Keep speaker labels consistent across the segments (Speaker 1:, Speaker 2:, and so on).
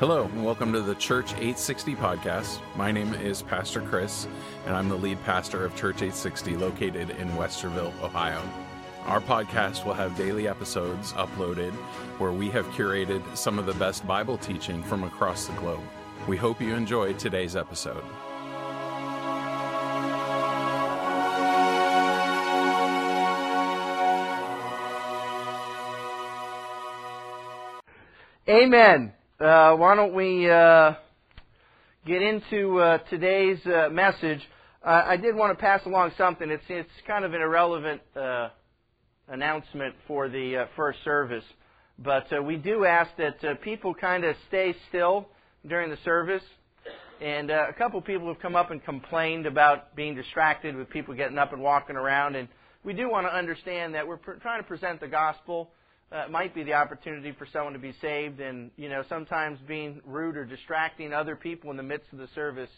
Speaker 1: Hello, and welcome to the Church 860 podcast. My name is Pastor Chris, and I'm the lead pastor of Church 860 located in Westerville, Ohio. Our podcast will have daily episodes uploaded where we have curated some of the best Bible teaching from across the globe. We hope you enjoy today's episode.
Speaker 2: Amen. Uh, why don't we uh, get into uh, today's uh, message? I did want to pass along something. It's it's kind of an irrelevant uh, announcement for the uh, first service, but we do ask that people kind of stay still during the service. And a couple people have come up and complained about being distracted with people getting up and walking around. And we do want to understand that we're pr- trying to present the gospel uh, might be the opportunity for someone to be saved. And, you know, sometimes being rude or distracting other people in the midst of the service,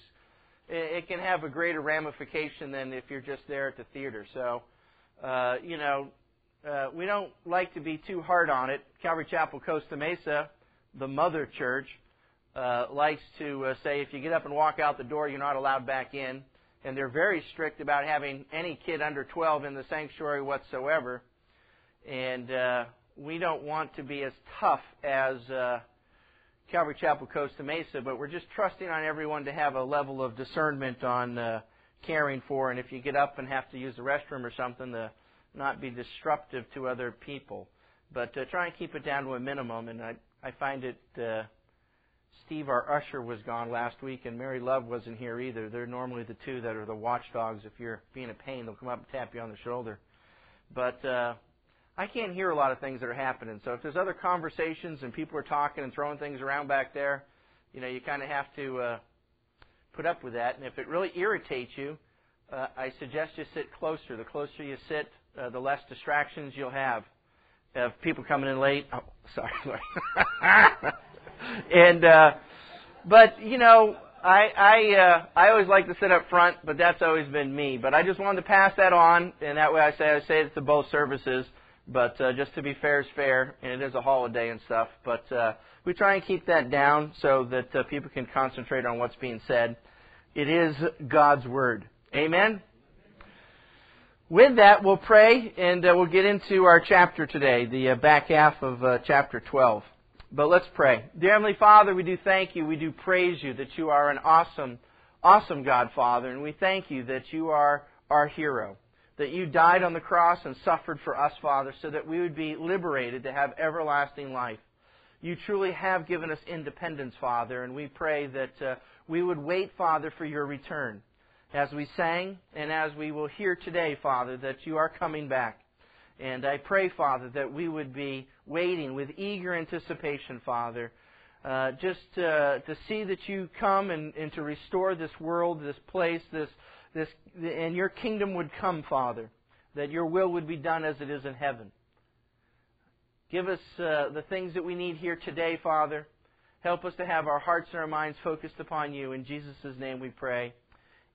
Speaker 2: it, it can have a greater ramification than if you're just there at the theater. So, uh, you know, uh, we don't like to be too hard on it. Calvary Chapel Costa Mesa, the mother church, uh, likes to uh, say if you get up and walk out the door, you're not allowed back in. And they're very strict about having any kid under 12 in the sanctuary whatsoever. And uh, we don't want to be as tough as uh, Calvary Chapel Costa Mesa, but we're just trusting on everyone to have a level of discernment on uh, caring for, and if you get up and have to use the restroom or something, to not be disruptive to other people. But uh, try and keep it down to a minimum, and I, I find it. Uh, Steve, our usher, was gone last week, and Mary Love wasn't here either. They're normally the two that are the watchdogs. If you're being a pain, they'll come up and tap you on the shoulder. But uh, I can't hear a lot of things that are happening. So if there's other conversations and people are talking and throwing things around back there, you know, you kind of have to uh, put up with that. And if it really irritates you, uh, I suggest you sit closer. The closer you sit, uh, the less distractions you'll have. Of people coming in late. Oh, sorry, sorry. and uh, but you know, I I uh, I always like to sit up front, but that's always been me. But I just wanted to pass that on, and that way I say I say it to both services. But uh, just to be fair is fair, and it is a holiday and stuff. But uh, we try and keep that down so that uh, people can concentrate on what's being said. It is God's Word. Amen? With that, we'll pray and uh, we'll get into our chapter today, the uh, back half of uh, chapter 12. But let's pray. Dear Heavenly Father, we do thank you. We do praise you that you are an awesome, awesome God, Father. And we thank you that you are our hero that you died on the cross and suffered for us, Father, so that we would be liberated to have everlasting life. You truly have given us independence, Father, and we pray that uh, we would wait, Father, for your return. As we sang and as we will hear today, Father, that you are coming back. And I pray, Father, that we would be waiting with eager anticipation, Father, uh, just uh, to see that you come and, and to restore this world, this place, this this, and your kingdom would come, Father, that your will would be done as it is in heaven. Give us uh, the things that we need here today, Father. Help us to have our hearts and our minds focused upon you. In Jesus' name we pray.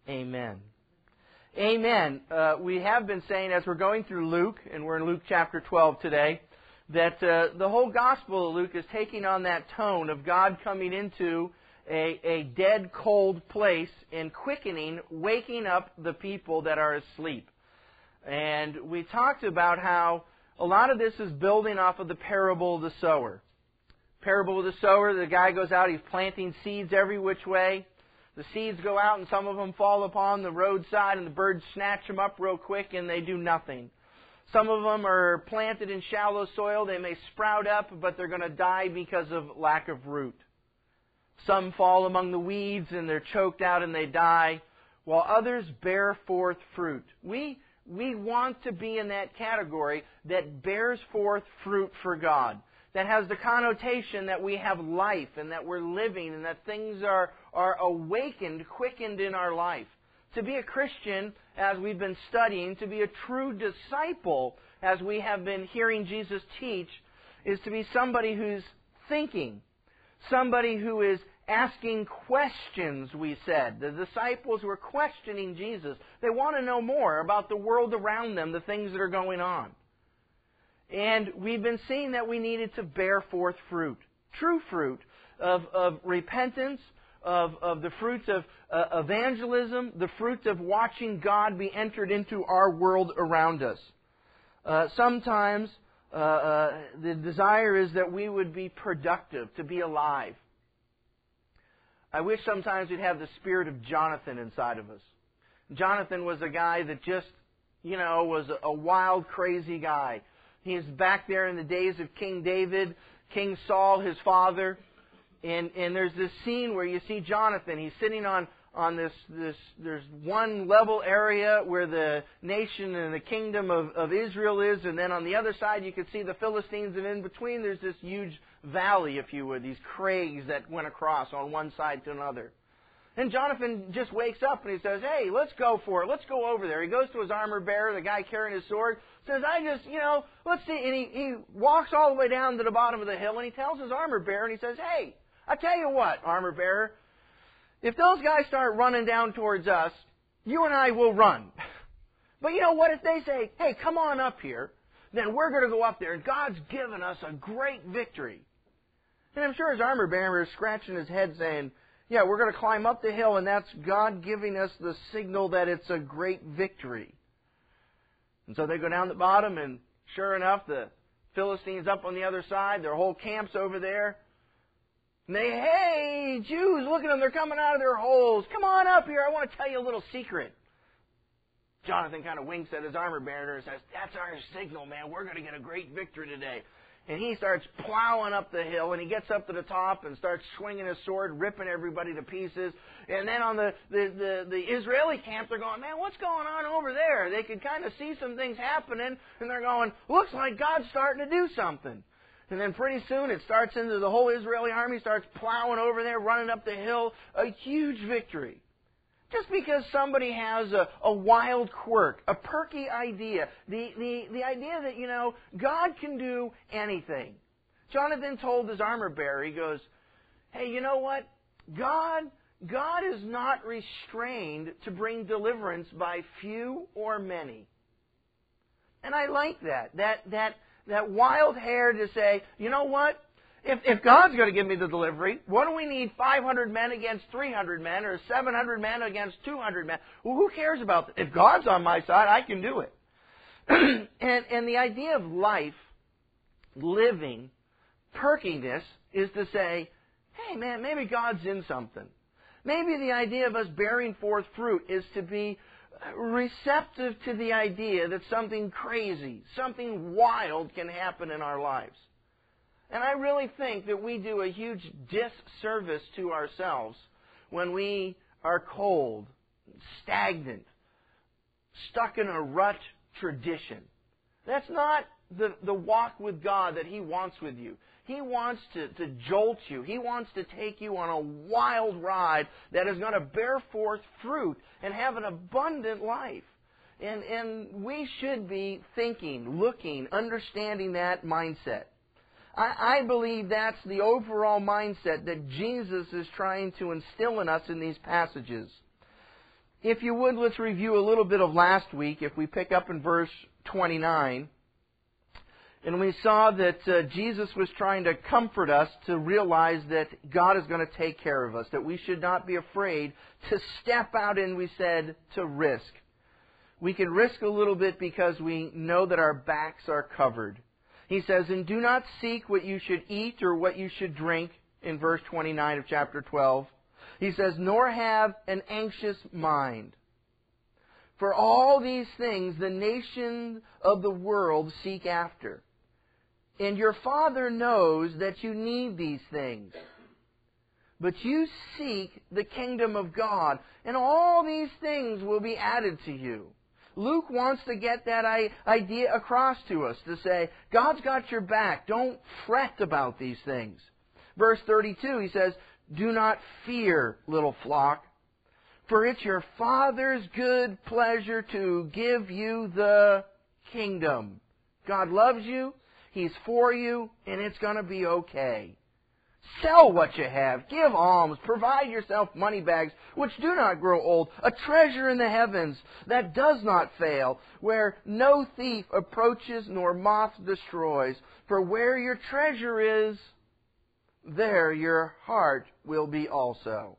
Speaker 2: Amen. Amen. Uh, we have been saying as we're going through Luke, and we're in Luke chapter 12 today, that uh, the whole Gospel of Luke is taking on that tone of God coming into a, a dead, cold place and quickening, waking up the people that are asleep. And we talked about how a lot of this is building off of the parable of the sower. Parable of the sower, the guy goes out, he's planting seeds every which way. The seeds go out and some of them fall upon the roadside and the birds snatch them up real quick and they do nothing. Some of them are planted in shallow soil. They may sprout up, but they're going to die because of lack of root. Some fall among the weeds and they're choked out and they die, while others bear forth fruit. We, we want to be in that category that bears forth fruit for God. That has the connotation that we have life and that we're living and that things are, are awakened, quickened in our life. To be a Christian, as we've been studying, to be a true disciple, as we have been hearing Jesus teach, is to be somebody who's thinking, somebody who is asking questions, we said. The disciples were questioning Jesus. They want to know more about the world around them, the things that are going on. And we've been seeing that we needed to bear forth fruit. true fruit of, of repentance, of, of the fruits of uh, evangelism, the fruits of watching God be entered into our world around us. Uh, sometimes uh, uh, the desire is that we would be productive, to be alive. I wish sometimes we'd have the spirit of Jonathan inside of us. Jonathan was a guy that just, you know, was a wild, crazy guy. He's back there in the days of King David, King Saul, his father. And, and there's this scene where you see Jonathan. He's sitting on, on this, this, there's one level area where the nation and the kingdom of, of Israel is, and then on the other side you can see the Philistines, and in between there's this huge valley, if you would, these crags that went across on one side to another. And Jonathan just wakes up and he says, Hey, let's go for it. Let's go over there. He goes to his armor bearer, the guy carrying his sword, says, I just, you know, let's see. And he, he walks all the way down to the bottom of the hill and he tells his armor bearer and he says, Hey, I tell you what, armor bearer, if those guys start running down towards us, you and I will run. But you know what? If they say, Hey, come on up here, then we're going to go up there and God's given us a great victory. And I'm sure his armor bearer is scratching his head saying, yeah, we're going to climb up the hill, and that's God giving us the signal that it's a great victory. And so they go down the bottom, and sure enough, the Philistines up on the other side, their whole camp's over there. And they, hey, Jews, look at them, they're coming out of their holes. Come on up here, I want to tell you a little secret. Jonathan kind of winks at his armor bearer and says, That's our signal, man. We're going to get a great victory today and he starts plowing up the hill and he gets up to the top and starts swinging his sword, ripping everybody to pieces. And then on the, the, the, the Israeli camp, they're going, man, what's going on over there? They can kind of see some things happening and they're going, looks like God's starting to do something. And then pretty soon it starts into the whole Israeli army starts plowing over there, running up the hill, a huge victory. Just because somebody has a, a wild quirk, a perky idea, the, the, the idea that, you know, God can do anything. Jonathan told his armor bearer, he goes, hey, you know what? God, God is not restrained to bring deliverance by few or many. And I like that. That, that, that wild hair to say, you know what? If, if God's going to give me the delivery, what do we need 500 men against 300 men or 700 men against 200 men? Well, who cares about that? If God's on my side, I can do it. and, and the idea of life, living, perkiness, is to say, hey man, maybe God's in something. Maybe the idea of us bearing forth fruit is to be receptive to the idea that something crazy, something wild can happen in our lives. And I really think that we do a huge disservice to ourselves when we are cold, stagnant, stuck in a rut tradition. That's not the, the walk with God that He wants with you. He wants to, to jolt you. He wants to take you on a wild ride that is going to bear forth fruit and have an abundant life. And, and we should be thinking, looking, understanding that mindset. I, I believe that's the overall mindset that Jesus is trying to instill in us in these passages. If you would, let's review a little bit of last week. If we pick up in verse 29, and we saw that uh, Jesus was trying to comfort us to realize that God is going to take care of us, that we should not be afraid to step out and we said to risk. We can risk a little bit because we know that our backs are covered. He says, And do not seek what you should eat or what you should drink, in verse 29 of chapter 12. He says, Nor have an anxious mind. For all these things the nations of the world seek after. And your Father knows that you need these things. But you seek the kingdom of God, and all these things will be added to you. Luke wants to get that idea across to us to say, God's got your back. Don't fret about these things. Verse 32, he says, Do not fear, little flock, for it's your Father's good pleasure to give you the kingdom. God loves you, He's for you, and it's going to be okay. Sell what you have. Give alms. Provide yourself money bags which do not grow old. A treasure in the heavens that does not fail, where no thief approaches nor moth destroys. For where your treasure is, there your heart will be also.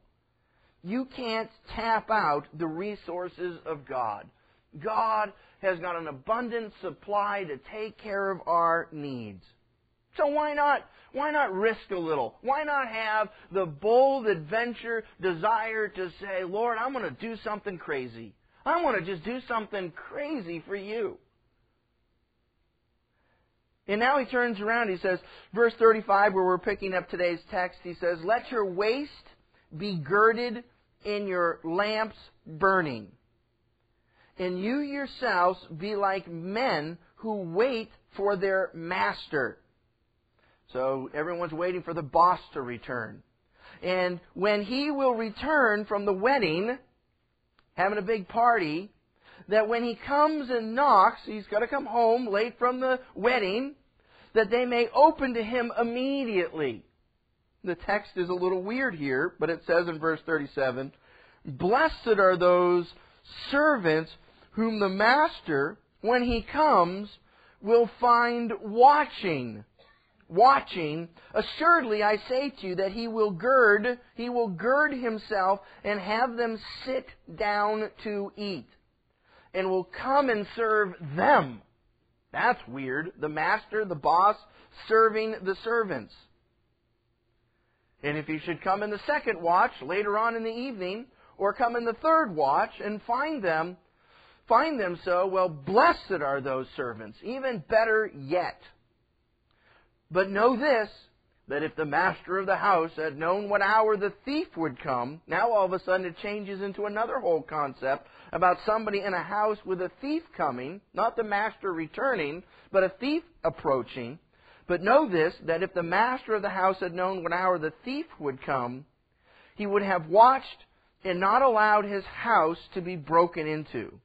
Speaker 2: You can't tap out the resources of God. God has got an abundant supply to take care of our needs. So why not, why not risk a little? Why not have the bold adventure desire to say, Lord, I'm going to do something crazy. I want to just do something crazy for you. And now he turns around, he says, verse 35, where we're picking up today's text, he says, Let your waist be girded in your lamps burning. And you yourselves be like men who wait for their master. So everyone's waiting for the boss to return. And when he will return from the wedding, having a big party, that when he comes and knocks, he's got to come home late from the wedding, that they may open to him immediately. The text is a little weird here, but it says in verse 37 Blessed are those servants whom the master, when he comes, will find watching. Watching, assuredly I say to you that he will gird, he will gird himself and have them sit down to eat, and will come and serve them. That's weird. The master, the boss, serving the servants. And if he should come in the second watch later on in the evening, or come in the third watch and find them, find them so, well, blessed are those servants. Even better yet. But know this, that if the master of the house had known what hour the thief would come, now all of a sudden it changes into another whole concept about somebody in a house with a thief coming, not the master returning, but a thief approaching. But know this, that if the master of the house had known what hour the thief would come, he would have watched and not allowed his house to be broken into.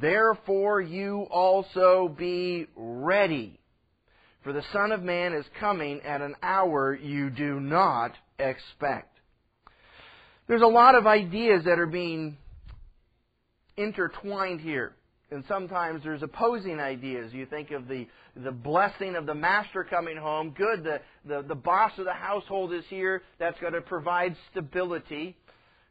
Speaker 2: Therefore you also be ready for the Son of Man is coming at an hour you do not expect. There's a lot of ideas that are being intertwined here. And sometimes there's opposing ideas. You think of the, the blessing of the master coming home. Good, the, the, the boss of the household is here. That's going to provide stability.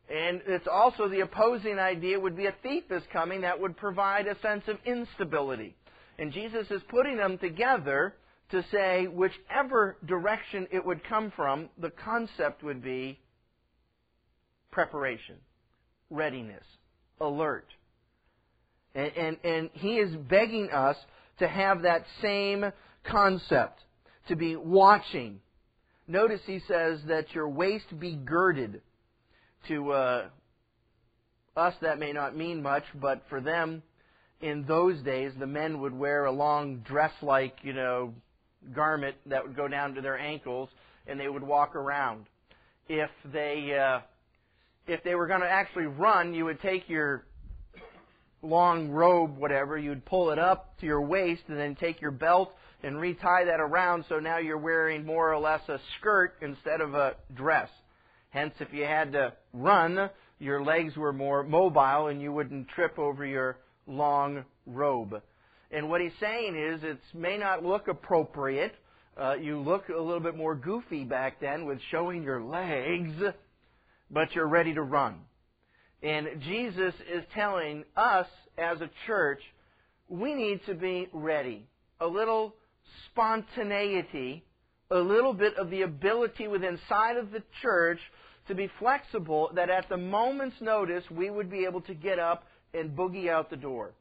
Speaker 2: And it's also the opposing idea would be a thief is coming that would provide a sense of instability. And Jesus is putting them together to say whichever direction it would come from, the concept would be preparation, readiness, alert. And, and, and he is begging us to have that same concept, to be watching. Notice he says that your waist be girded. To uh, us, that may not mean much, but for them, in those days, the men would wear a long dress like, you know, garment that would go down to their ankles, and they would walk around. If they uh, if they were going to actually run, you would take your long robe, whatever, you'd pull it up to your waist, and then take your belt and retie that around. So now you're wearing more or less a skirt instead of a dress. Hence, if you had to run, your legs were more mobile, and you wouldn't trip over your long robe. And what he's saying is it may not look appropriate. Uh, you look a little bit more goofy back then with showing your legs, but you're ready to run. And Jesus is telling us as a church, we need to be ready. A little spontaneity, a little bit of the ability within inside of the church to be flexible that at the moment's notice we would be able to get up and boogie out the door.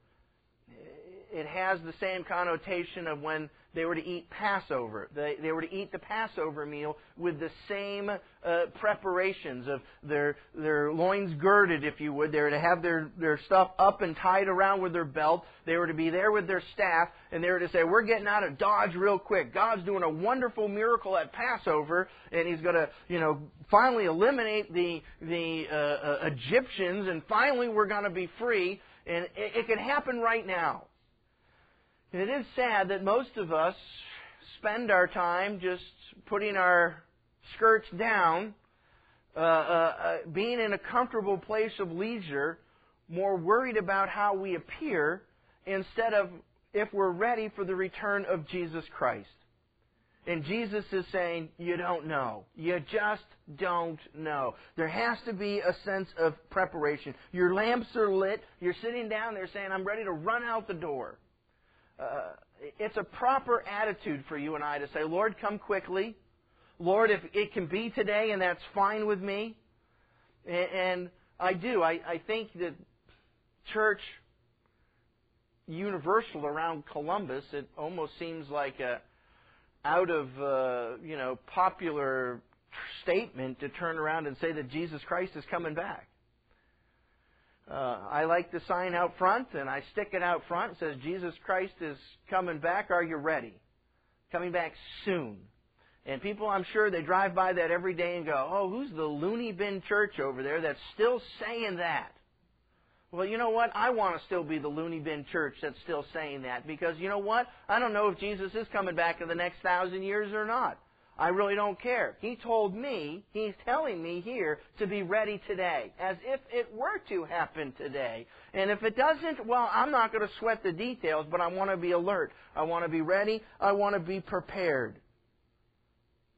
Speaker 2: It has the same connotation of when they were to eat Passover. They, they were to eat the Passover meal with the same uh, preparations of their, their loins girded, if you would. They were to have their, their stuff up and tied around with their belt. They were to be there with their staff, and they were to say, We're getting out of Dodge real quick. God's doing a wonderful miracle at Passover, and He's going to, you know, finally eliminate the, the uh, uh, Egyptians, and finally we're going to be free. And it, it can happen right now. And it is sad that most of us spend our time just putting our skirts down, uh, uh, uh, being in a comfortable place of leisure, more worried about how we appear instead of if we're ready for the return of Jesus Christ. And Jesus is saying, you don't know. You just don't know. There has to be a sense of preparation. Your lamps are lit. You're sitting down there saying, I'm ready to run out the door. Uh, it's a proper attitude for you and I to say, Lord, come quickly. Lord, if it can be today, and that's fine with me. And I do. I, I think that church universal around Columbus, it almost seems like a out of uh, you know popular statement to turn around and say that Jesus Christ is coming back. Uh, I like the sign out front, and I stick it out front. It says, Jesus Christ is coming back. Are you ready? Coming back soon. And people, I'm sure, they drive by that every day and go, oh, who's the loony bin church over there that's still saying that? Well, you know what? I want to still be the loony bin church that's still saying that because you know what? I don't know if Jesus is coming back in the next thousand years or not. I really don't care. He told me, he's telling me here to be ready today, as if it were to happen today. And if it doesn't, well, I'm not going to sweat the details, but I want to be alert. I want to be ready. I want to be prepared.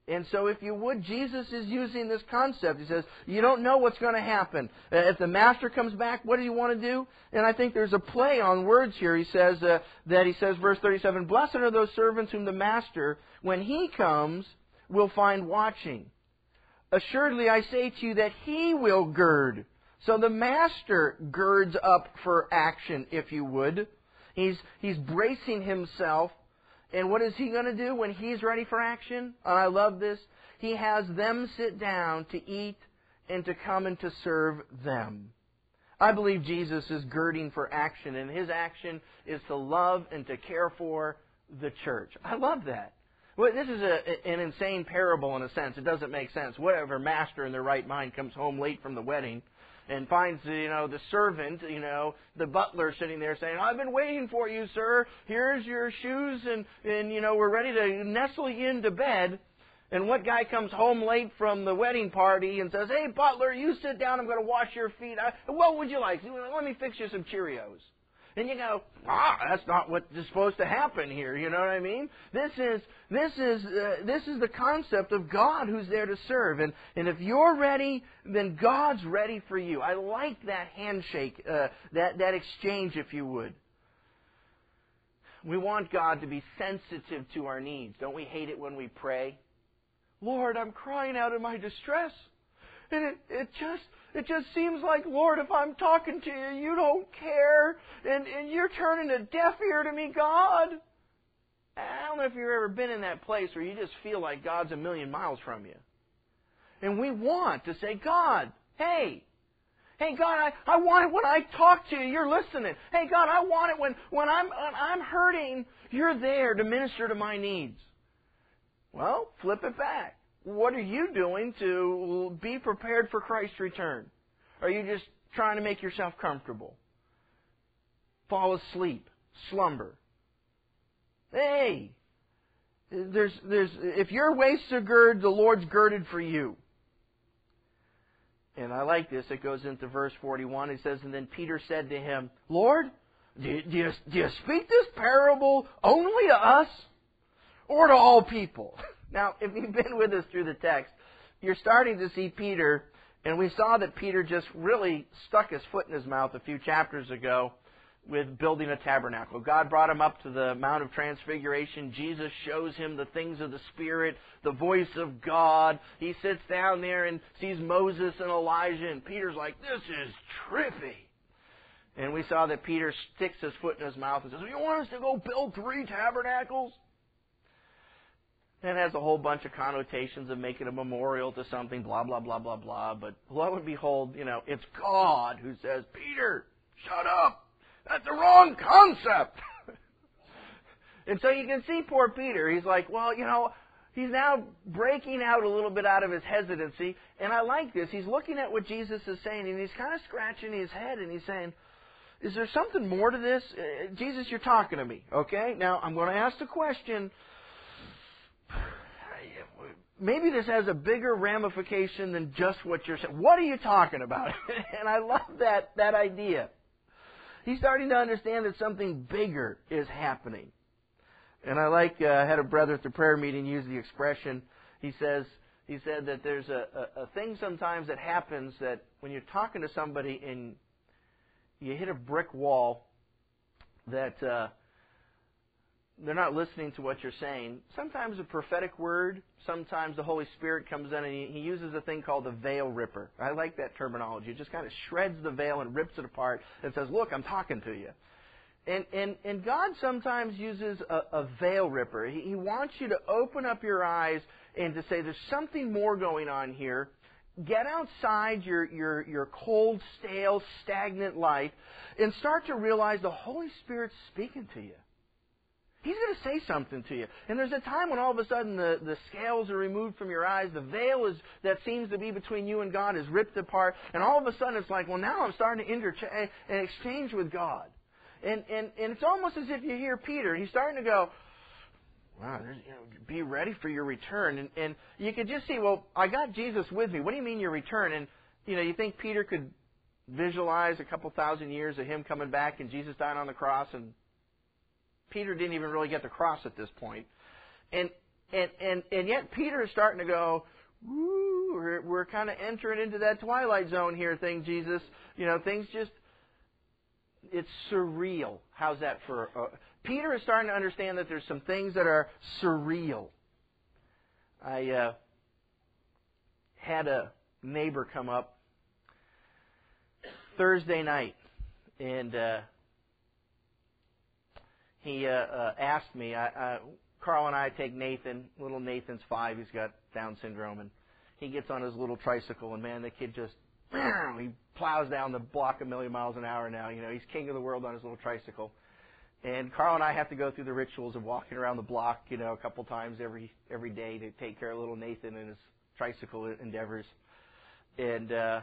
Speaker 2: And so, if you would, Jesus is using this concept. He says, You don't know what's going to happen. Uh, if the master comes back, what do you want to do? And I think there's a play on words here. He says uh, that, he says, verse 37, Blessed are those servants whom the master, when he comes, will find watching. Assuredly, I say to you that he will gird. So the master girds up for action, if you would. He's, he's bracing himself. And what is he going to do when he's ready for action? And I love this. He has them sit down to eat and to come and to serve them. I believe Jesus is girding for action, and his action is to love and to care for the church. I love that. Well, this is a, an insane parable in a sense. It doesn't make sense. Whatever master in their right mind comes home late from the wedding and finds, you know, the servant, you know, the butler sitting there saying, I've been waiting for you, sir. Here's your shoes and, and, you know, we're ready to nestle you into bed. And what guy comes home late from the wedding party and says, Hey, butler, you sit down. I'm going to wash your feet. I, what would you like? Let me fix you some Cheerios. And you go, ah, that's not what is supposed to happen here. You know what I mean? This is this is uh, this is the concept of God who's there to serve. And and if you're ready, then God's ready for you. I like that handshake, uh, that that exchange, if you would. We want God to be sensitive to our needs. Don't we hate it when we pray? Lord, I'm crying out in my distress. And it, it just it just seems like, Lord, if I'm talking to you, you don't care, and, and you're turning a deaf ear to me, God. I don't know if you've ever been in that place where you just feel like God's a million miles from you. And we want to say, God, hey, Hey God, I, I want it when I talk to you, you're listening. Hey God, I want it when, when I'm when I'm hurting, you're there to minister to my needs. Well, flip it back what are you doing to be prepared for Christ's return? Are you just trying to make yourself comfortable? Fall asleep, slumber. Hey, there's, there's, if your waists are girded, the Lord's girded for you. And I like this. It goes into verse 41. It says, And then Peter said to him, Lord, do do you, do you speak this parable only to us or to all people? Now, if you've been with us through the text, you're starting to see Peter, and we saw that Peter just really stuck his foot in his mouth a few chapters ago with building a tabernacle. God brought him up to the Mount of Transfiguration. Jesus shows him the things of the Spirit, the voice of God. He sits down there and sees Moses and Elijah, and Peter's like, This is trippy. And we saw that Peter sticks his foot in his mouth and says, You want us to go build three tabernacles? And it has a whole bunch of connotations of making a memorial to something, blah, blah, blah, blah, blah. But lo and behold, you know, it's God who says, Peter, shut up. That's the wrong concept. and so you can see poor Peter. He's like, well, you know, he's now breaking out a little bit out of his hesitancy. And I like this. He's looking at what Jesus is saying, and he's kind of scratching his head, and he's saying, is there something more to this? Uh, Jesus, you're talking to me, okay? Now, I'm going to ask the question maybe this has a bigger ramification than just what you're saying. What are you talking about? and I love that, that idea. He's starting to understand that something bigger is happening. And I like, uh, I had a brother at the prayer meeting use the expression. He says, he said that there's a, a, a thing sometimes that happens that when you're talking to somebody and you hit a brick wall, that uh, they're not listening to what you're saying. Sometimes a prophetic word, sometimes the Holy Spirit comes in and he, uses a thing called the veil ripper. I like that terminology. It just kind of shreds the veil and rips it apart and says, Look, I'm talking to you. And, and, and God sometimes uses a, a veil ripper. He, he wants you to open up your eyes and to say, There's something more going on here. Get outside your, your, your cold, stale, stagnant life and start to realize the Holy Spirit's speaking to you. He's going to say something to you. And there's a time when all of a sudden the, the scales are removed from your eyes, the veil is, that seems to be between you and God is ripped apart, and all of a sudden it's like, well, now I'm starting to interchange and exchange with God. And, and, and it's almost as if you hear Peter, he's starting to go, wow, you know, be ready for your return. And, and you could just see, well, I got Jesus with me. What do you mean your return? And, you know, you think Peter could visualize a couple thousand years of him coming back and Jesus dying on the cross and Peter didn't even really get the cross at this point. And, and, and, and yet Peter is starting to go, woo, we're, we're kind of entering into that twilight zone here thing, Jesus. You know, things just, it's surreal. How's that for, uh, Peter is starting to understand that there's some things that are surreal. I, uh, had a neighbor come up Thursday night and, uh, he uh, uh, asked me. I, uh, Carl and I take Nathan. Little Nathan's five. He's got Down syndrome, and he gets on his little tricycle, and man, the kid just he plows down the block a million miles an hour now. You know, he's king of the world on his little tricycle. And Carl and I have to go through the rituals of walking around the block, you know, a couple times every every day to take care of little Nathan and his tricycle endeavors. And uh,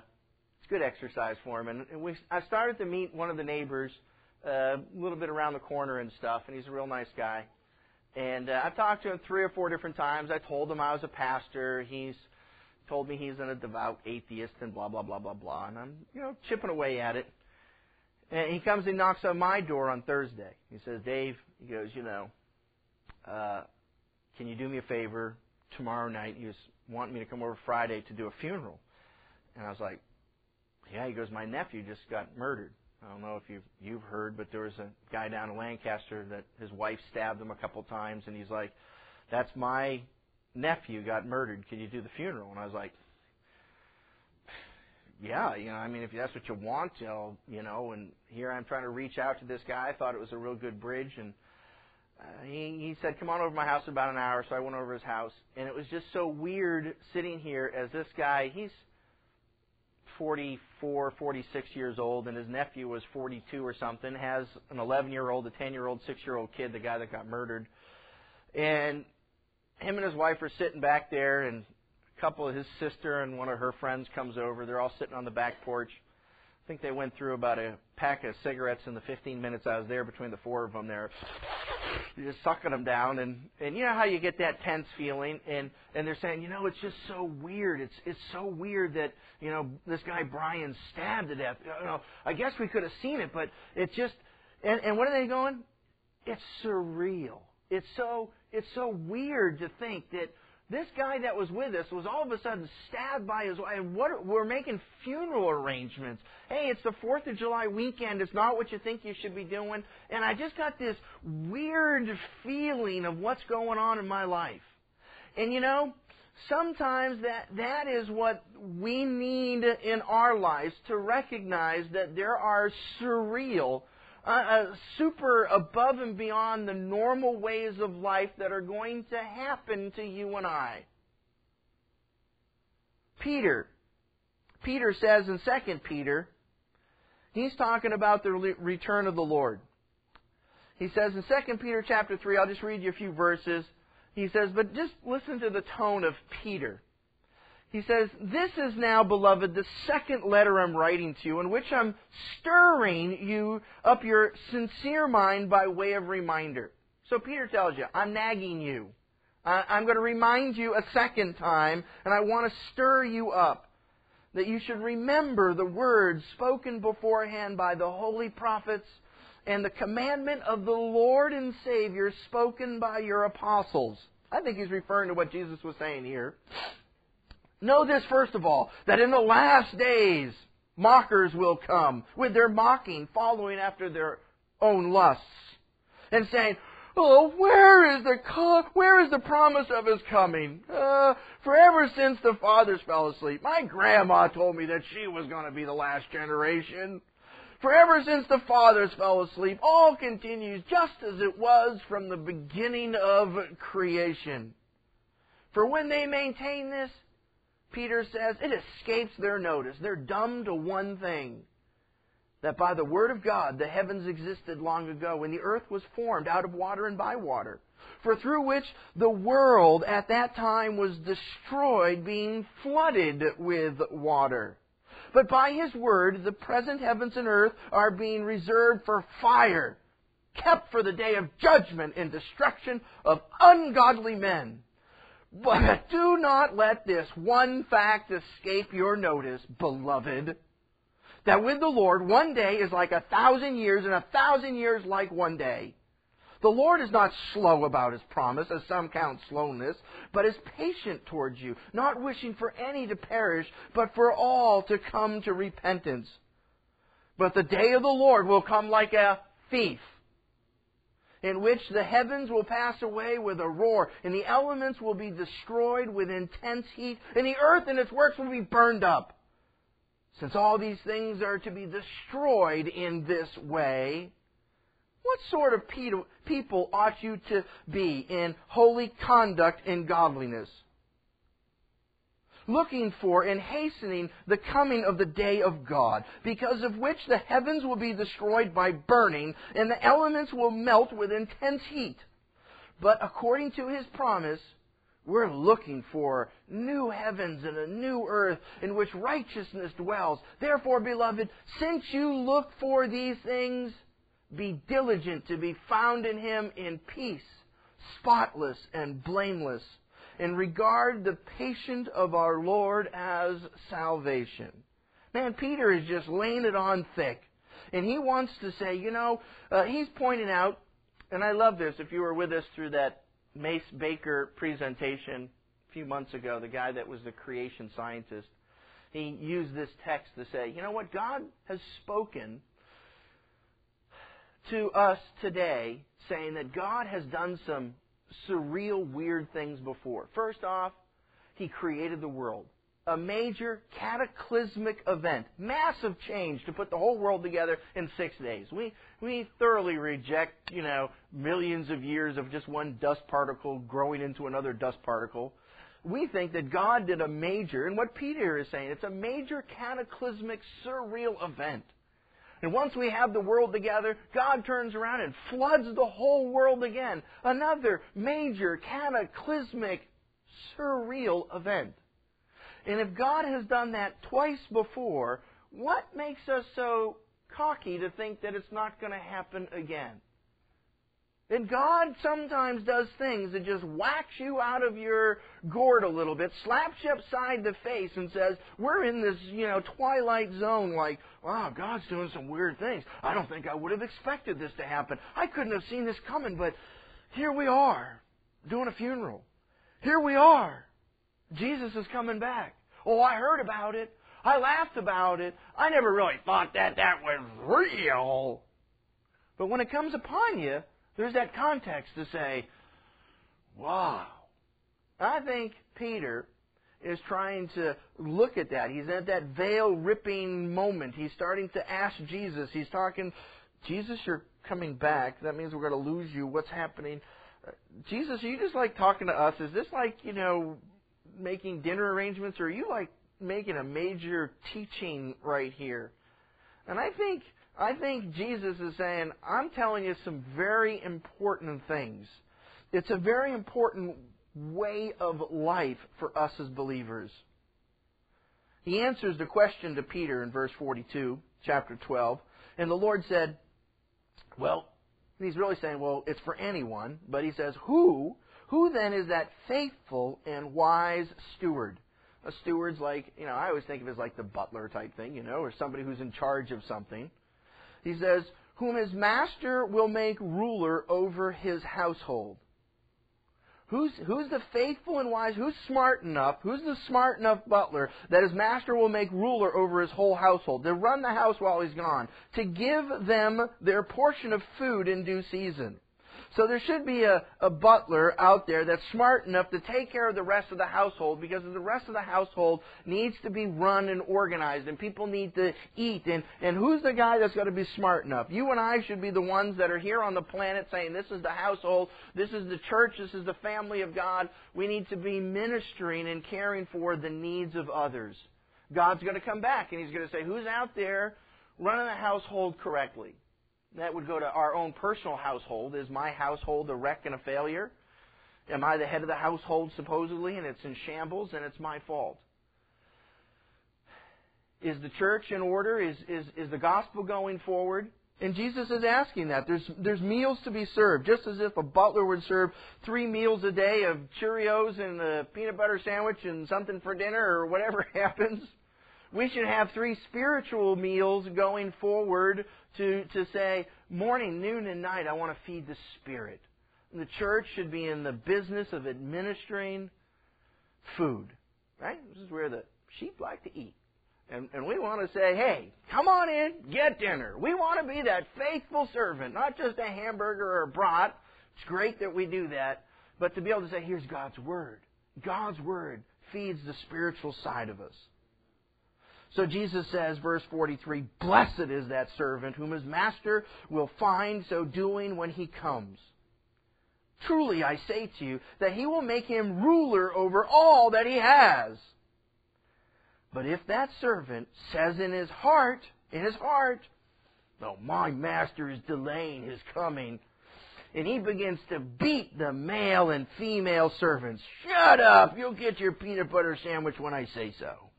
Speaker 2: it's good exercise for him. And, and we, I started to meet one of the neighbors a little bit around the corner and stuff, and he's a real nice guy. And uh, I've talked to him three or four different times. I told him I was a pastor. He's told me he's a devout atheist and blah blah blah blah blah. And I'm you know chipping away at it. And he comes and knocks on my door on Thursday. He says, Dave, he goes, you know, uh, can you do me a favor tomorrow night? He was wanting me to come over Friday to do a funeral. And I was like, yeah. He goes, my nephew just got murdered. I don't know if you've you've heard, but there was a guy down in Lancaster that his wife stabbed him a couple times, and he's like, "That's my nephew got murdered. Can you do the funeral?" And I was like, "Yeah, you know, I mean, if that's what you want, know, you know." And here I'm trying to reach out to this guy. I thought it was a real good bridge, and uh, he he said, "Come on over to my house in about an hour." So I went over his house, and it was just so weird sitting here as this guy. He's 44, 46 years old, and his nephew was 42 or something, has an 11 year old, a 10 year old, 6 year old kid, the guy that got murdered. And him and his wife are sitting back there, and a couple of his sister and one of her friends comes over. They're all sitting on the back porch. I think they went through about a pack of cigarettes in the 15 minutes I was there between the four of them there. Just sucking them down and and you know how you get that tense feeling and and they're saying, "You know, it's just so weird. It's it's so weird that, you know, this guy Brian stabbed to death. You know, I guess we could have seen it, but it's just and and what are they going? It's surreal. It's so it's so weird to think that this guy that was with us was all of a sudden stabbed by his wife. And what we're making funeral arrangements. Hey, it's the Fourth of July weekend. It's not what you think you should be doing. And I just got this weird feeling of what's going on in my life. And you know, sometimes that that is what we need in our lives to recognize that there are surreal uh, uh, super above and beyond the normal ways of life that are going to happen to you and I. Peter. Peter says in 2 Peter, he's talking about the return of the Lord. He says in 2 Peter chapter 3, I'll just read you a few verses. He says, but just listen to the tone of Peter. He says, This is now, beloved, the second letter I'm writing to you, in which I'm stirring you up your sincere mind by way of reminder. So Peter tells you, I'm nagging you. I'm going to remind you a second time, and I want to stir you up. That you should remember the words spoken beforehand by the holy prophets and the commandment of the Lord and Savior spoken by your apostles. I think he's referring to what Jesus was saying here. Know this first of all, that in the last days mockers will come with their mocking, following after their own lusts, and saying, Oh, where is the where is the promise of his coming? Uh, for ever since the fathers fell asleep, my grandma told me that she was going to be the last generation. For ever since the fathers fell asleep, all continues just as it was from the beginning of creation. For when they maintain this, Peter says, it escapes their notice. They're dumb to one thing that by the word of God the heavens existed long ago when the earth was formed out of water and by water, for through which the world at that time was destroyed, being flooded with water. But by his word the present heavens and earth are being reserved for fire, kept for the day of judgment and destruction of ungodly men. But do not let this one fact escape your notice, beloved that with the Lord, one day is like a thousand years, and a thousand years like one day. The Lord is not slow about his promise, as some count slowness, but is patient towards you, not wishing for any to perish, but for all to come to repentance. But the day of the Lord will come like a thief, in which the heavens will pass away with a roar, and the elements will be destroyed with intense heat, and the earth and its works will be burned up. Since all these things are to be destroyed in this way, what sort of people ought you to be in holy conduct and godliness? Looking for and hastening the coming of the day of God, because of which the heavens will be destroyed by burning, and the elements will melt with intense heat. But according to his promise, we're looking for new heavens and a new earth in which righteousness dwells. Therefore, beloved, since you look for these things, be diligent to be found in him in peace, spotless and blameless, and regard the patient of our Lord as salvation. Man, Peter is just laying it on thick. And he wants to say, you know, uh, he's pointing out, and I love this if you were with us through that Mace Baker presentation a few months ago, the guy that was the creation scientist, he used this text to say, you know what, God has spoken to us today saying that God has done some surreal, weird things before. First off, He created the world a major cataclysmic event, massive change to put the whole world together in six days. We we thoroughly reject, you know, millions of years of just one dust particle growing into another dust particle. We think that God did a major, and what Peter is saying, it's a major cataclysmic, surreal event. And once we have the world together, God turns around and floods the whole world again. Another major, cataclysmic, surreal event. And if God has done that twice before, what makes us so cocky to think that it's not going to happen again? And God sometimes does things that just whacks you out of your gourd a little bit, slaps you upside the face, and says, We're in this, you know, twilight zone, like, wow, God's doing some weird things. I don't think I would have expected this to happen. I couldn't have seen this coming, but here we are, doing a funeral. Here we are. Jesus is coming back. Oh, I heard about it. I laughed about it. I never really thought that that was real. But when it comes upon you, there's that context to say, wow. I think Peter is trying to look at that. He's at that veil ripping moment. He's starting to ask Jesus. He's talking, Jesus, you're coming back. That means we're going to lose you. What's happening? Uh, Jesus, are you just like talking to us? Is this like, you know, making dinner arrangements, or are you like making a major teaching right here? And I think I think Jesus is saying, I'm telling you some very important things. It's a very important way of life for us as believers. He answers the question to Peter in verse 42, chapter 12. And the Lord said, Well, he's really saying, Well, it's for anyone. But he says, Who who then is that faithful and wise steward? A steward's like, you know, I always think of it as like the butler type thing, you know, or somebody who's in charge of something. He says, whom his master will make ruler over his household. Who's, who's the faithful and wise? Who's smart enough? Who's the smart enough butler that his master will make ruler over his whole household, to run the house while he's gone, to give them their portion of food in due season? So there should be a, a butler out there that's smart enough to take care of the rest of the household because the rest of the household needs to be run and organized and people need to eat. And, and who's the guy that's going to be smart enough? You and I should be the ones that are here on the planet saying this is the household, this is the church, this is the family of God. We need to be ministering and caring for the needs of others. God's going to come back and He's going to say, who's out there running the household correctly? That would go to our own personal household. Is my household a wreck and a failure? Am I the head of the household, supposedly, and it's in shambles and it's my fault? Is the church in order? Is, is, is the gospel going forward? And Jesus is asking that. There's, there's meals to be served, just as if a butler would serve three meals a day of Cheerios and a peanut butter sandwich and something for dinner or whatever happens. We should have three spiritual meals going forward to, to say, morning, noon, and night, I want to feed the Spirit. The church should be in the business of administering food. Right? This is where the sheep like to eat. And, and we want to say, hey, come on in, get dinner. We want to be that faithful servant, not just a hamburger or a brat. It's great that we do that, but to be able to say, here's God's Word. God's Word feeds the spiritual side of us. So Jesus says, verse 43, Blessed is that servant whom his master will find so doing when he comes. Truly I say to you that he will make him ruler over all that he has. But if that servant says in his heart, in his heart, No, my master is delaying his coming, and he begins to beat the male and female servants, Shut up! You'll get your peanut butter sandwich when I say so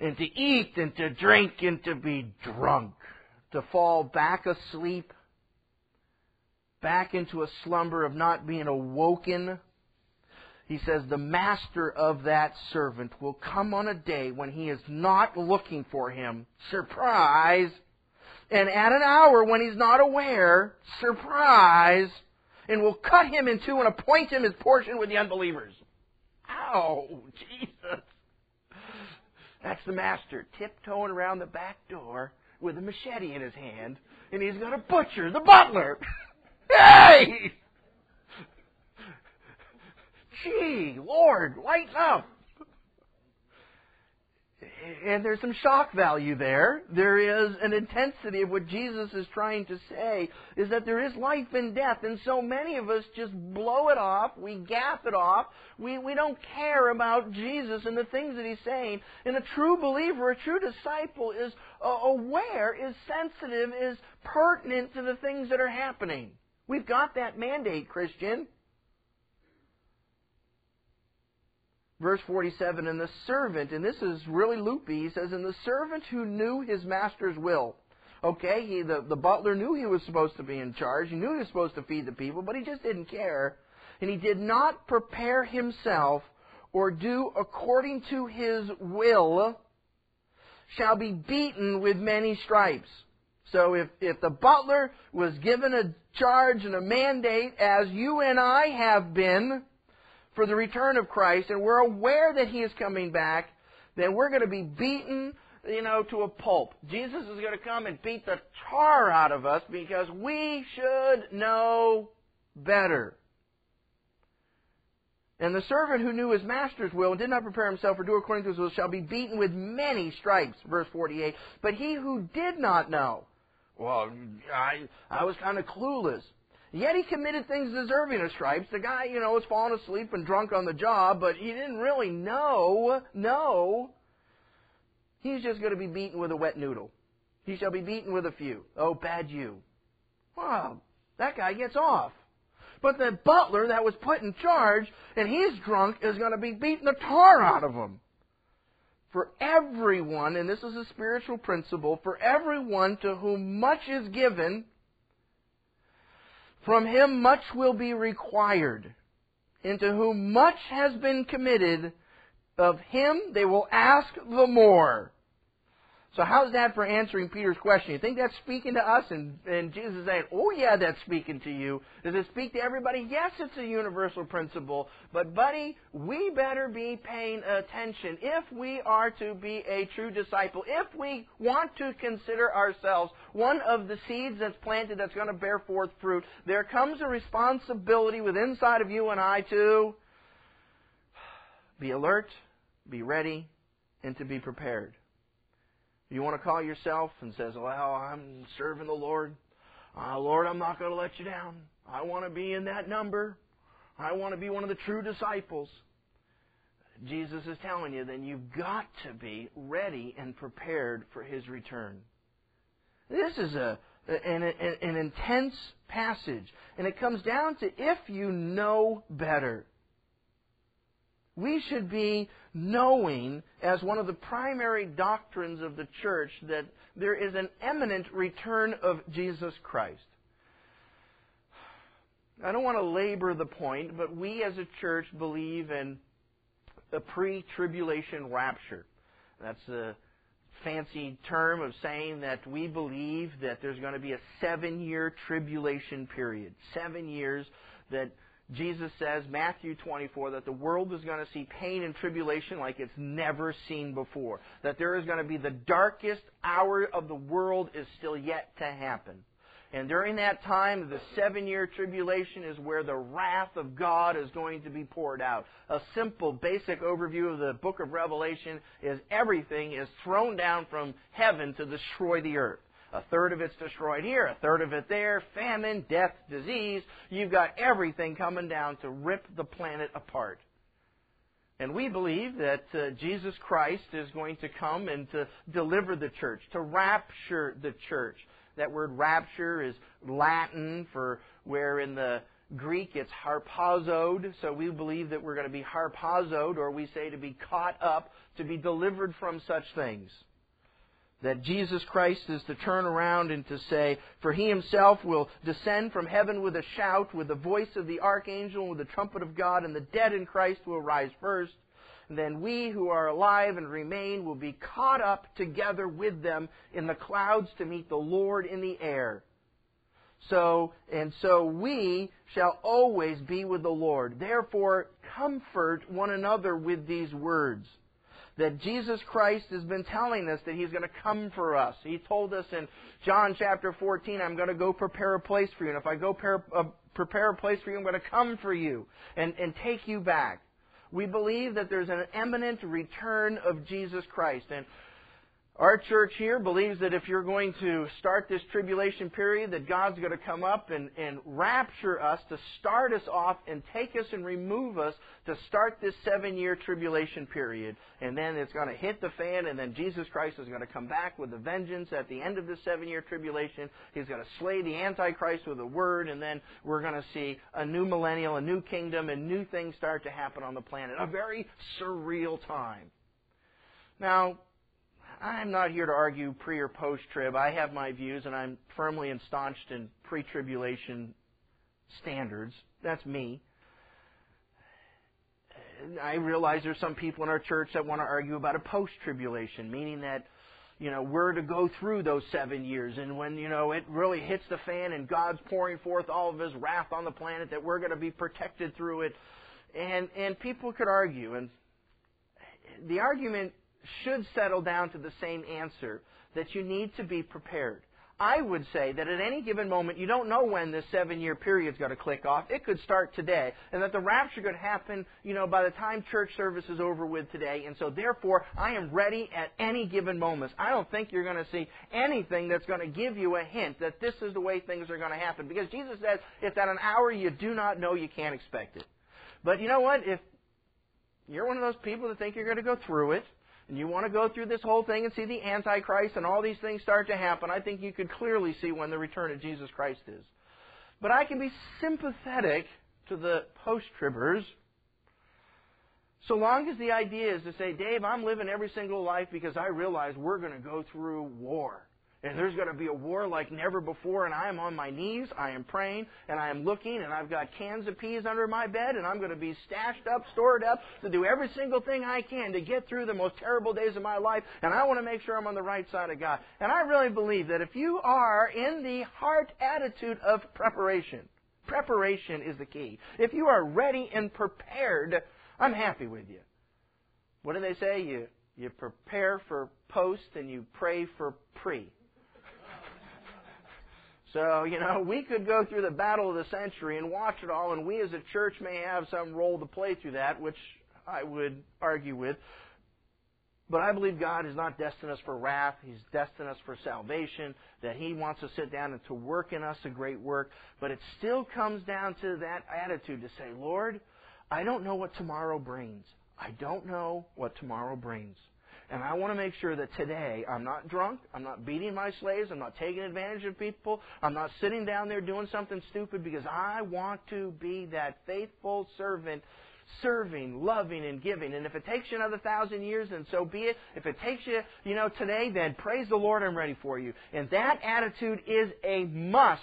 Speaker 2: and to eat and to drink and to be drunk, to fall back asleep, back into a slumber of not being awoken. He says, The master of that servant will come on a day when he is not looking for him. Surprise! And at an hour when he's not aware, surprise! And will cut him in two and appoint him his portion with the unbelievers. Ow, Jesus. That's the master tiptoeing around the back door with a machete in his hand, and he's going to butcher the butler. hey! Gee, Lord, lighten up and there's some shock value there. There is an intensity of what Jesus is trying to say is that there is life and death, and so many of us just blow it off, we gaff it off, we, we don't care about Jesus and the things that he's saying. And a true believer, a true disciple is uh, aware, is sensitive, is pertinent to the things that are happening. We've got that mandate, Christian. Verse 47, and the servant, and this is really loopy, he says, and the servant who knew his master's will. Okay, he, the, the butler knew he was supposed to be in charge. He knew he was supposed to feed the people, but he just didn't care. And he did not prepare himself or do according to his will, shall be beaten with many stripes. So if, if the butler was given a charge and a mandate, as you and I have been, for the return of Christ and we're aware that He is coming back, then we're going to be beaten, you know, to a pulp. Jesus is going to come and beat the tar out of us because we should know better. And the servant who knew his master's will and did not prepare himself or do according to his will shall be beaten with many stripes. Verse 48. But he who did not know, well, I, I was kind of clueless. Yet he committed things deserving of stripes. The guy, you know, was falling asleep and drunk on the job, but he didn't really know, know. He's just going to be beaten with a wet noodle. He shall be beaten with a few. Oh, bad you. Wow, that guy gets off. But the butler that was put in charge, and he's drunk, is going to be beating the tar out of him. For everyone, and this is a spiritual principle, for everyone to whom much is given, from him much will be required. Into whom much has been committed, of him they will ask the more. So how's that for answering Peter's question? You think that's speaking to us? And, and Jesus is saying, oh yeah, that's speaking to you. Does it speak to everybody? Yes, it's a universal principle. But buddy, we better be paying attention if we are to be a true disciple. If we want to consider ourselves one of the seeds that's planted that's going to bear forth fruit, there comes a responsibility within inside of you and I to be alert, be ready, and to be prepared. You want to call yourself and says, "Well, I'm serving the Lord. Uh, Lord, I'm not going to let you down. I want to be in that number. I want to be one of the true disciples." Jesus is telling you, then you've got to be ready and prepared for His return. This is a an, an, an intense passage, and it comes down to if you know better. We should be knowing as one of the primary doctrines of the church that there is an imminent return of Jesus Christ. I don't want to labor the point, but we as a church believe in a pre tribulation rapture. That's a fancy term of saying that we believe that there's going to be a seven year tribulation period. Seven years that Jesus says, Matthew 24, that the world is going to see pain and tribulation like it's never seen before. That there is going to be the darkest hour of the world is still yet to happen. And during that time, the seven year tribulation is where the wrath of God is going to be poured out. A simple, basic overview of the book of Revelation is everything is thrown down from heaven to destroy the earth. A third of it's destroyed here, a third of it there, famine, death, disease. You've got everything coming down to rip the planet apart. And we believe that uh, Jesus Christ is going to come and to deliver the church, to rapture the church. That word rapture is Latin for where in the Greek it's harpazoed. So we believe that we're going to be harpazoed, or we say to be caught up, to be delivered from such things that Jesus Christ is to turn around and to say, For he himself will descend from heaven with a shout, with the voice of the archangel, with the trumpet of God, and the dead in Christ will rise first. And then we who are alive and remain will be caught up together with them in the clouds to meet the Lord in the air. So, and so we shall always be with the Lord. Therefore, comfort one another with these words that Jesus Christ has been telling us that He's going to come for us. He told us in John chapter 14, I'm going to go prepare a place for you. And if I go prepare, uh, prepare a place for you, I'm going to come for you and, and take you back. We believe that there's an imminent return of Jesus Christ. And our church here believes that if you're going to start this tribulation period, that God's going to come up and, and rapture us to start us off and take us and remove us to start this seven year tribulation period. And then it's going to hit the fan, and then Jesus Christ is going to come back with a vengeance at the end of this seven year tribulation. He's going to slay the Antichrist with a word, and then we're going to see a new millennial, a new kingdom, and new things start to happen on the planet. A very surreal time. Now, I'm not here to argue pre or post trib. I have my views, and I'm firmly ensconced in pre tribulation standards. That's me. I realize there's some people in our church that want to argue about a post tribulation, meaning that you know, we're to go through those seven years. And when, you know, it really hits the fan and God's pouring forth all of His wrath on the planet, that we're going to be protected through it. And, and people could argue. And the argument should settle down to the same answer that you need to be prepared. I would say that at any given moment, you don't know when this seven year period is going to click off. It could start today. And that the rapture could happen, you know, by the time church service is over with today. And so therefore, I am ready at any given moment. I don't think you're going to see anything that's going to give you a hint that this is the way things are going to happen. Because Jesus says, if at an hour you do not know, you can't expect it. But you know what? If you're one of those people that think you're going to go through it, and you want to go through this whole thing and see the Antichrist and all these things start to happen, I think you could clearly see when the return of Jesus Christ is. But I can be sympathetic to the post-tribbers so long as the idea is to say, Dave, I'm living every single life because I realize we're going to go through war. And there's going to be a war like never before, and I am on my knees, I am praying, and I am looking, and I've got cans of peas under my bed, and I'm going to be stashed up, stored up, to do every single thing I can to get through the most terrible days of my life, and I want to make sure I'm on the right side of God. And I really believe that if you are in the heart attitude of preparation, preparation is the key. If you are ready and prepared, I'm happy with you. What do they say? You you prepare for post and you pray for pre. So, you know, we could go through the battle of the century and watch it all, and we as a church may have some role to play through that, which I would argue with. But I believe God has not destined us for wrath. He's destined us for salvation, that He wants to sit down and to work in us a great work. But it still comes down to that attitude to say, Lord, I don't know what tomorrow brings. I don't know what tomorrow brings. And I want to make sure that today I'm not drunk, I'm not beating my slaves, I'm not taking advantage of people, I'm not sitting down there doing something stupid because I want to be that faithful servant serving, loving, and giving. And if it takes you another thousand years, then so be it. If it takes you, you know, today, then praise the Lord, I'm ready for you. And that attitude is a must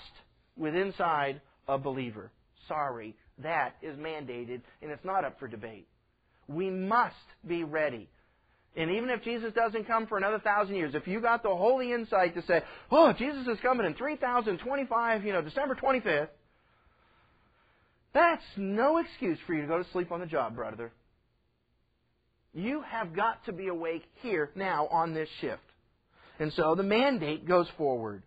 Speaker 2: with inside a believer. Sorry, that is mandated, and it's not up for debate. We must be ready. And even if Jesus doesn't come for another thousand years, if you got the holy insight to say, oh, Jesus is coming in 3025, you know, December 25th, that's no excuse for you to go to sleep on the job, brother. You have got to be awake here, now, on this shift. And so the mandate goes forward.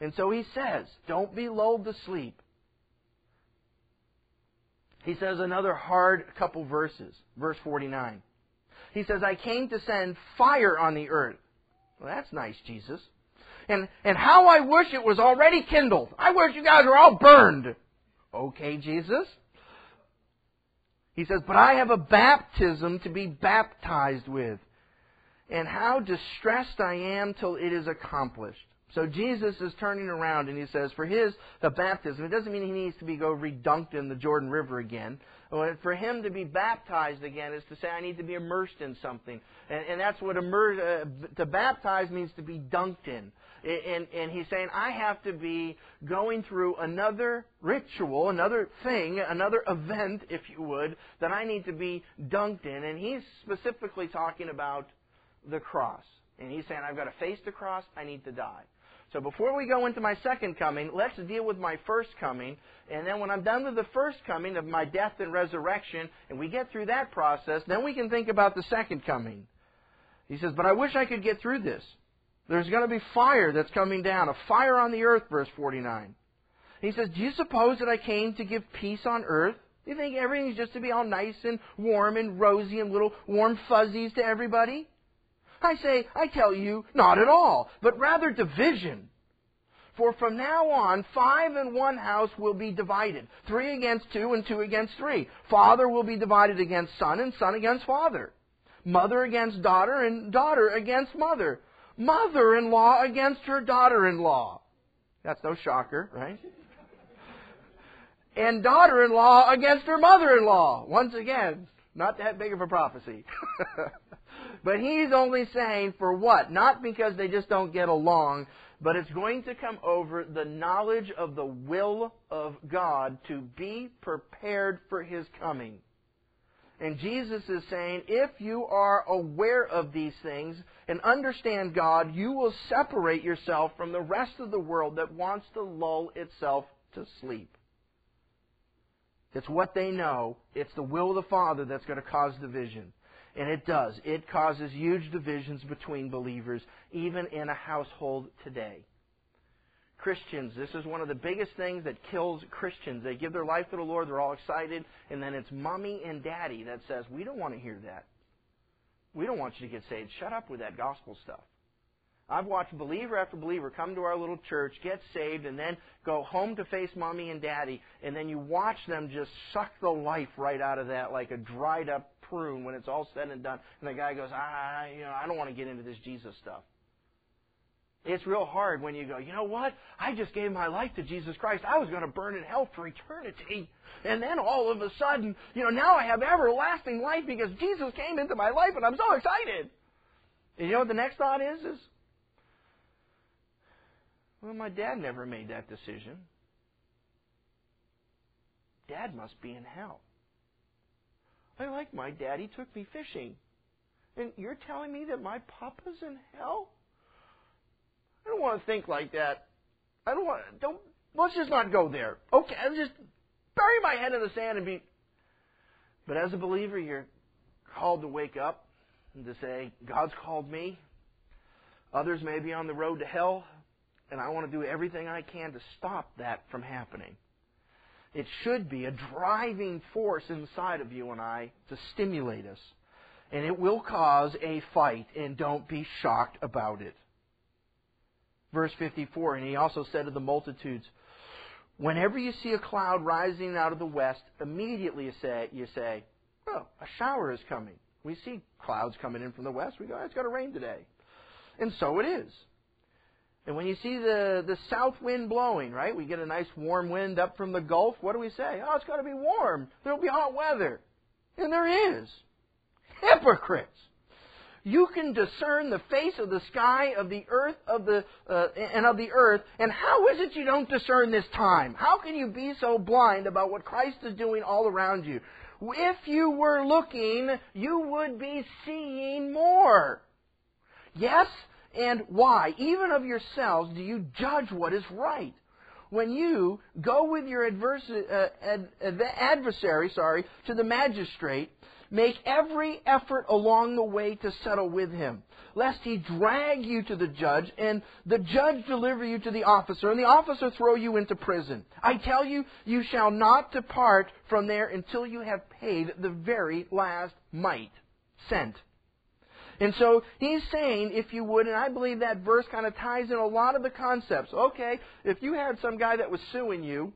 Speaker 2: And so he says, don't be lulled to sleep. He says another hard couple verses. Verse 49. He says, I came to send fire on the earth. Well, that's nice, Jesus. And, and how I wish it was already kindled. I wish you guys were all burned. Okay, Jesus. He says, But I have a baptism to be baptized with. And how distressed I am till it is accomplished. So Jesus is turning around and he says, for his the baptism, it doesn't mean he needs to be go redunked in the Jordan River again. For him to be baptized again is to say, I need to be immersed in something, and, and that's what immer- uh, to baptize means to be dunked in. And, and he's saying, I have to be going through another ritual, another thing, another event, if you would, that I need to be dunked in. And he's specifically talking about the cross. And he's saying, I've got to face the cross, I need to die. So before we go into my second coming, let's deal with my first coming. And then when I'm done with the first coming of my death and resurrection, and we get through that process, then we can think about the second coming. He says, But I wish I could get through this. There's going to be fire that's coming down, a fire on the earth, verse 49. He says, Do you suppose that I came to give peace on earth? Do you think everything's just to be all nice and warm and rosy and little warm fuzzies to everybody? I say, I tell you, not at all, but rather division. For from now on, five in one house will be divided. Three against two and two against three. Father will be divided against son and son against father. Mother against daughter and daughter against mother. Mother-in-law against her daughter-in-law. That's no shocker, right? and daughter-in-law against her mother-in-law. Once again, not that big of a prophecy. but he's only saying for what? Not because they just don't get along, but it's going to come over the knowledge of the will of God to be prepared for his coming. And Jesus is saying, if you are aware of these things and understand God, you will separate yourself from the rest of the world that wants to lull itself to sleep. It's what they know. It's the will of the Father that's going to cause division. And it does. It causes huge divisions between believers, even in a household today. Christians, this is one of the biggest things that kills Christians. They give their life to the Lord, they're all excited, and then it's mommy and daddy that says, We don't want to hear that. We don't want you to get saved. Shut up with that gospel stuff. I've watched believer after believer come to our little church, get saved, and then go home to face mommy and daddy, and then you watch them just suck the life right out of that like a dried up prune when it's all said and done. And the guy goes, I, you know, I don't want to get into this Jesus stuff. It's real hard when you go, you know what? I just gave my life to Jesus Christ. I was going to burn in hell for eternity. And then all of a sudden, you know, now I have everlasting life because Jesus came into my life and I'm so excited. And you know what the next thought is? Is Well, my dad never made that decision. Dad must be in hell. I like my daddy took me fishing. And you're telling me that my papa's in hell? I don't want to think like that. I don't want. Don't. Let's just not go there. Okay, I'll just bury my head in the sand and be. But as a believer, you're called to wake up and to say, God's called me. Others may be on the road to hell, and I want to do everything I can to stop that from happening. It should be a driving force inside of you and I to stimulate us. And it will cause a fight, and don't be shocked about it. Verse 54 And he also said to the multitudes, Whenever you see a cloud rising out of the west, immediately you say, you say, Oh, a shower is coming. We see clouds coming in from the west. We go, It's going to rain today. And so it is. And when you see the, the south wind blowing, right, we get a nice warm wind up from the Gulf, what do we say? Oh, it's going to be warm. There'll be hot weather. And there is. Hypocrites. You can discern the face of the sky, of the earth, of the uh, and of the earth. And how is it you don't discern this time? How can you be so blind about what Christ is doing all around you? If you were looking, you would be seeing more. Yes, and why? Even of yourselves do you judge what is right. When you go with your uh, ad- adversary, sorry, to the magistrate, make every effort along the way to settle with him, lest he drag you to the judge, and the judge deliver you to the officer, and the officer throw you into prison. I tell you, you shall not depart from there until you have paid the very last mite cent. And so he's saying, if you would, and I believe that verse kind of ties in a lot of the concepts. Okay, if you had some guy that was suing you,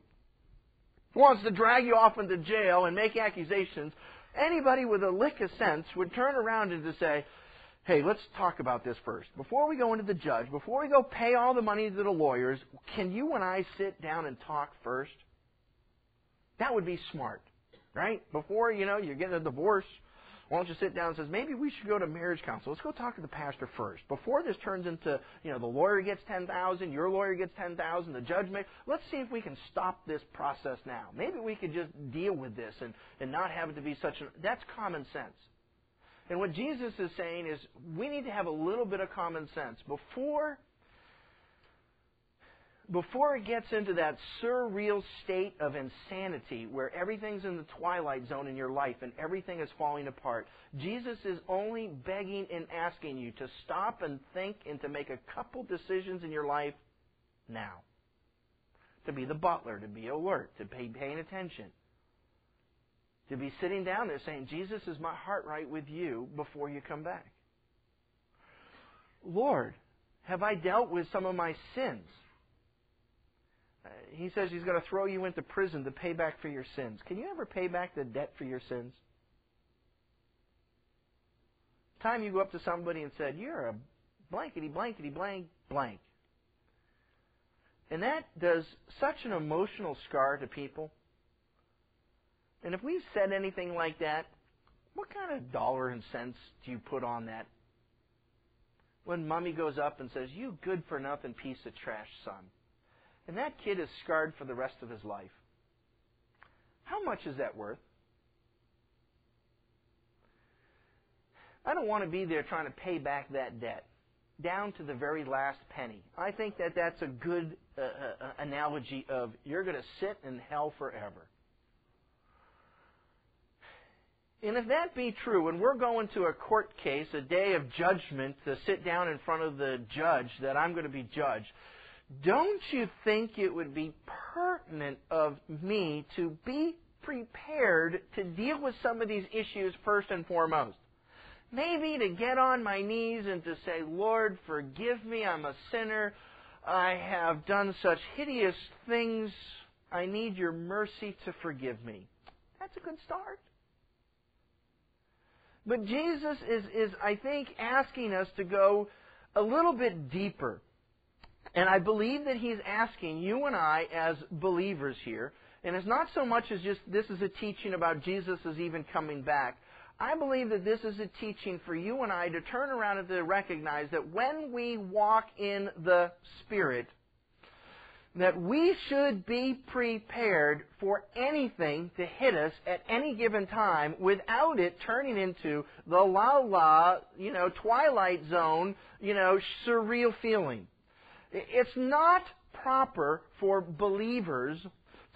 Speaker 2: wants to drag you off into jail and make accusations, anybody with a lick of sense would turn around and to say, hey, let's talk about this first. Before we go into the judge, before we go pay all the money to the lawyers, can you and I sit down and talk first? That would be smart, right? Before, you know, you're getting a divorce, why don't you sit down and says, maybe we should go to marriage counsel. Let's go talk to the pastor first. Before this turns into, you know, the lawyer gets 10,000, your lawyer gets 10,000, the judge may, let's see if we can stop this process now. Maybe we could just deal with this and, and not have it to be such a, that's common sense. And what Jesus is saying is we need to have a little bit of common sense before before it gets into that surreal state of insanity where everything's in the twilight zone in your life and everything is falling apart, Jesus is only begging and asking you to stop and think and to make a couple decisions in your life now. To be the butler, to be alert, to be paying attention. To be sitting down there saying, Jesus, is my heart right with you before you come back? Lord, have I dealt with some of my sins? He says he's going to throw you into prison to pay back for your sins. Can you ever pay back the debt for your sins? Time you go up to somebody and said, "You're a blankety blankety blank blank," and that does such an emotional scar to people. And if we've said anything like that, what kind of dollar and cents do you put on that? When mommy goes up and says, "You good for nothing piece of trash, son." And that kid is scarred for the rest of his life. How much is that worth? I don't want to be there trying to pay back that debt down to the very last penny. I think that that's a good uh, uh, analogy of you're going to sit in hell forever. And if that be true, and we're going to a court case, a day of judgment, to sit down in front of the judge that I'm going to be judged, don't you think it would be pertinent of me to be prepared to deal with some of these issues first and foremost? Maybe to get on my knees and to say, Lord, forgive me, I'm a sinner. I have done such hideous things. I need your mercy to forgive me. That's a good start. But Jesus is, is I think, asking us to go a little bit deeper. And I believe that he's asking you and I as believers here, and it's not so much as just this is a teaching about Jesus is even coming back. I believe that this is a teaching for you and I to turn around and to recognize that when we walk in the Spirit, that we should be prepared for anything to hit us at any given time without it turning into the la la, you know, twilight zone, you know, surreal feeling. It's not proper for believers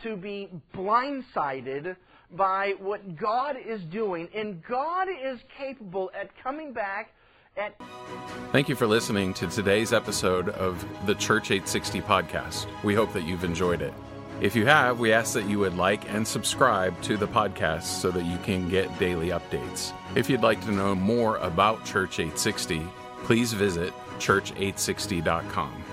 Speaker 2: to be blindsided by what God is doing, and God is capable at coming back at.
Speaker 1: Thank you for listening to today's episode of the Church 860 podcast. We hope that you've enjoyed it. If you have, we ask that you would like and subscribe to the podcast so that you can get daily updates. If you'd like to know more about Church 860, please visit church860.com.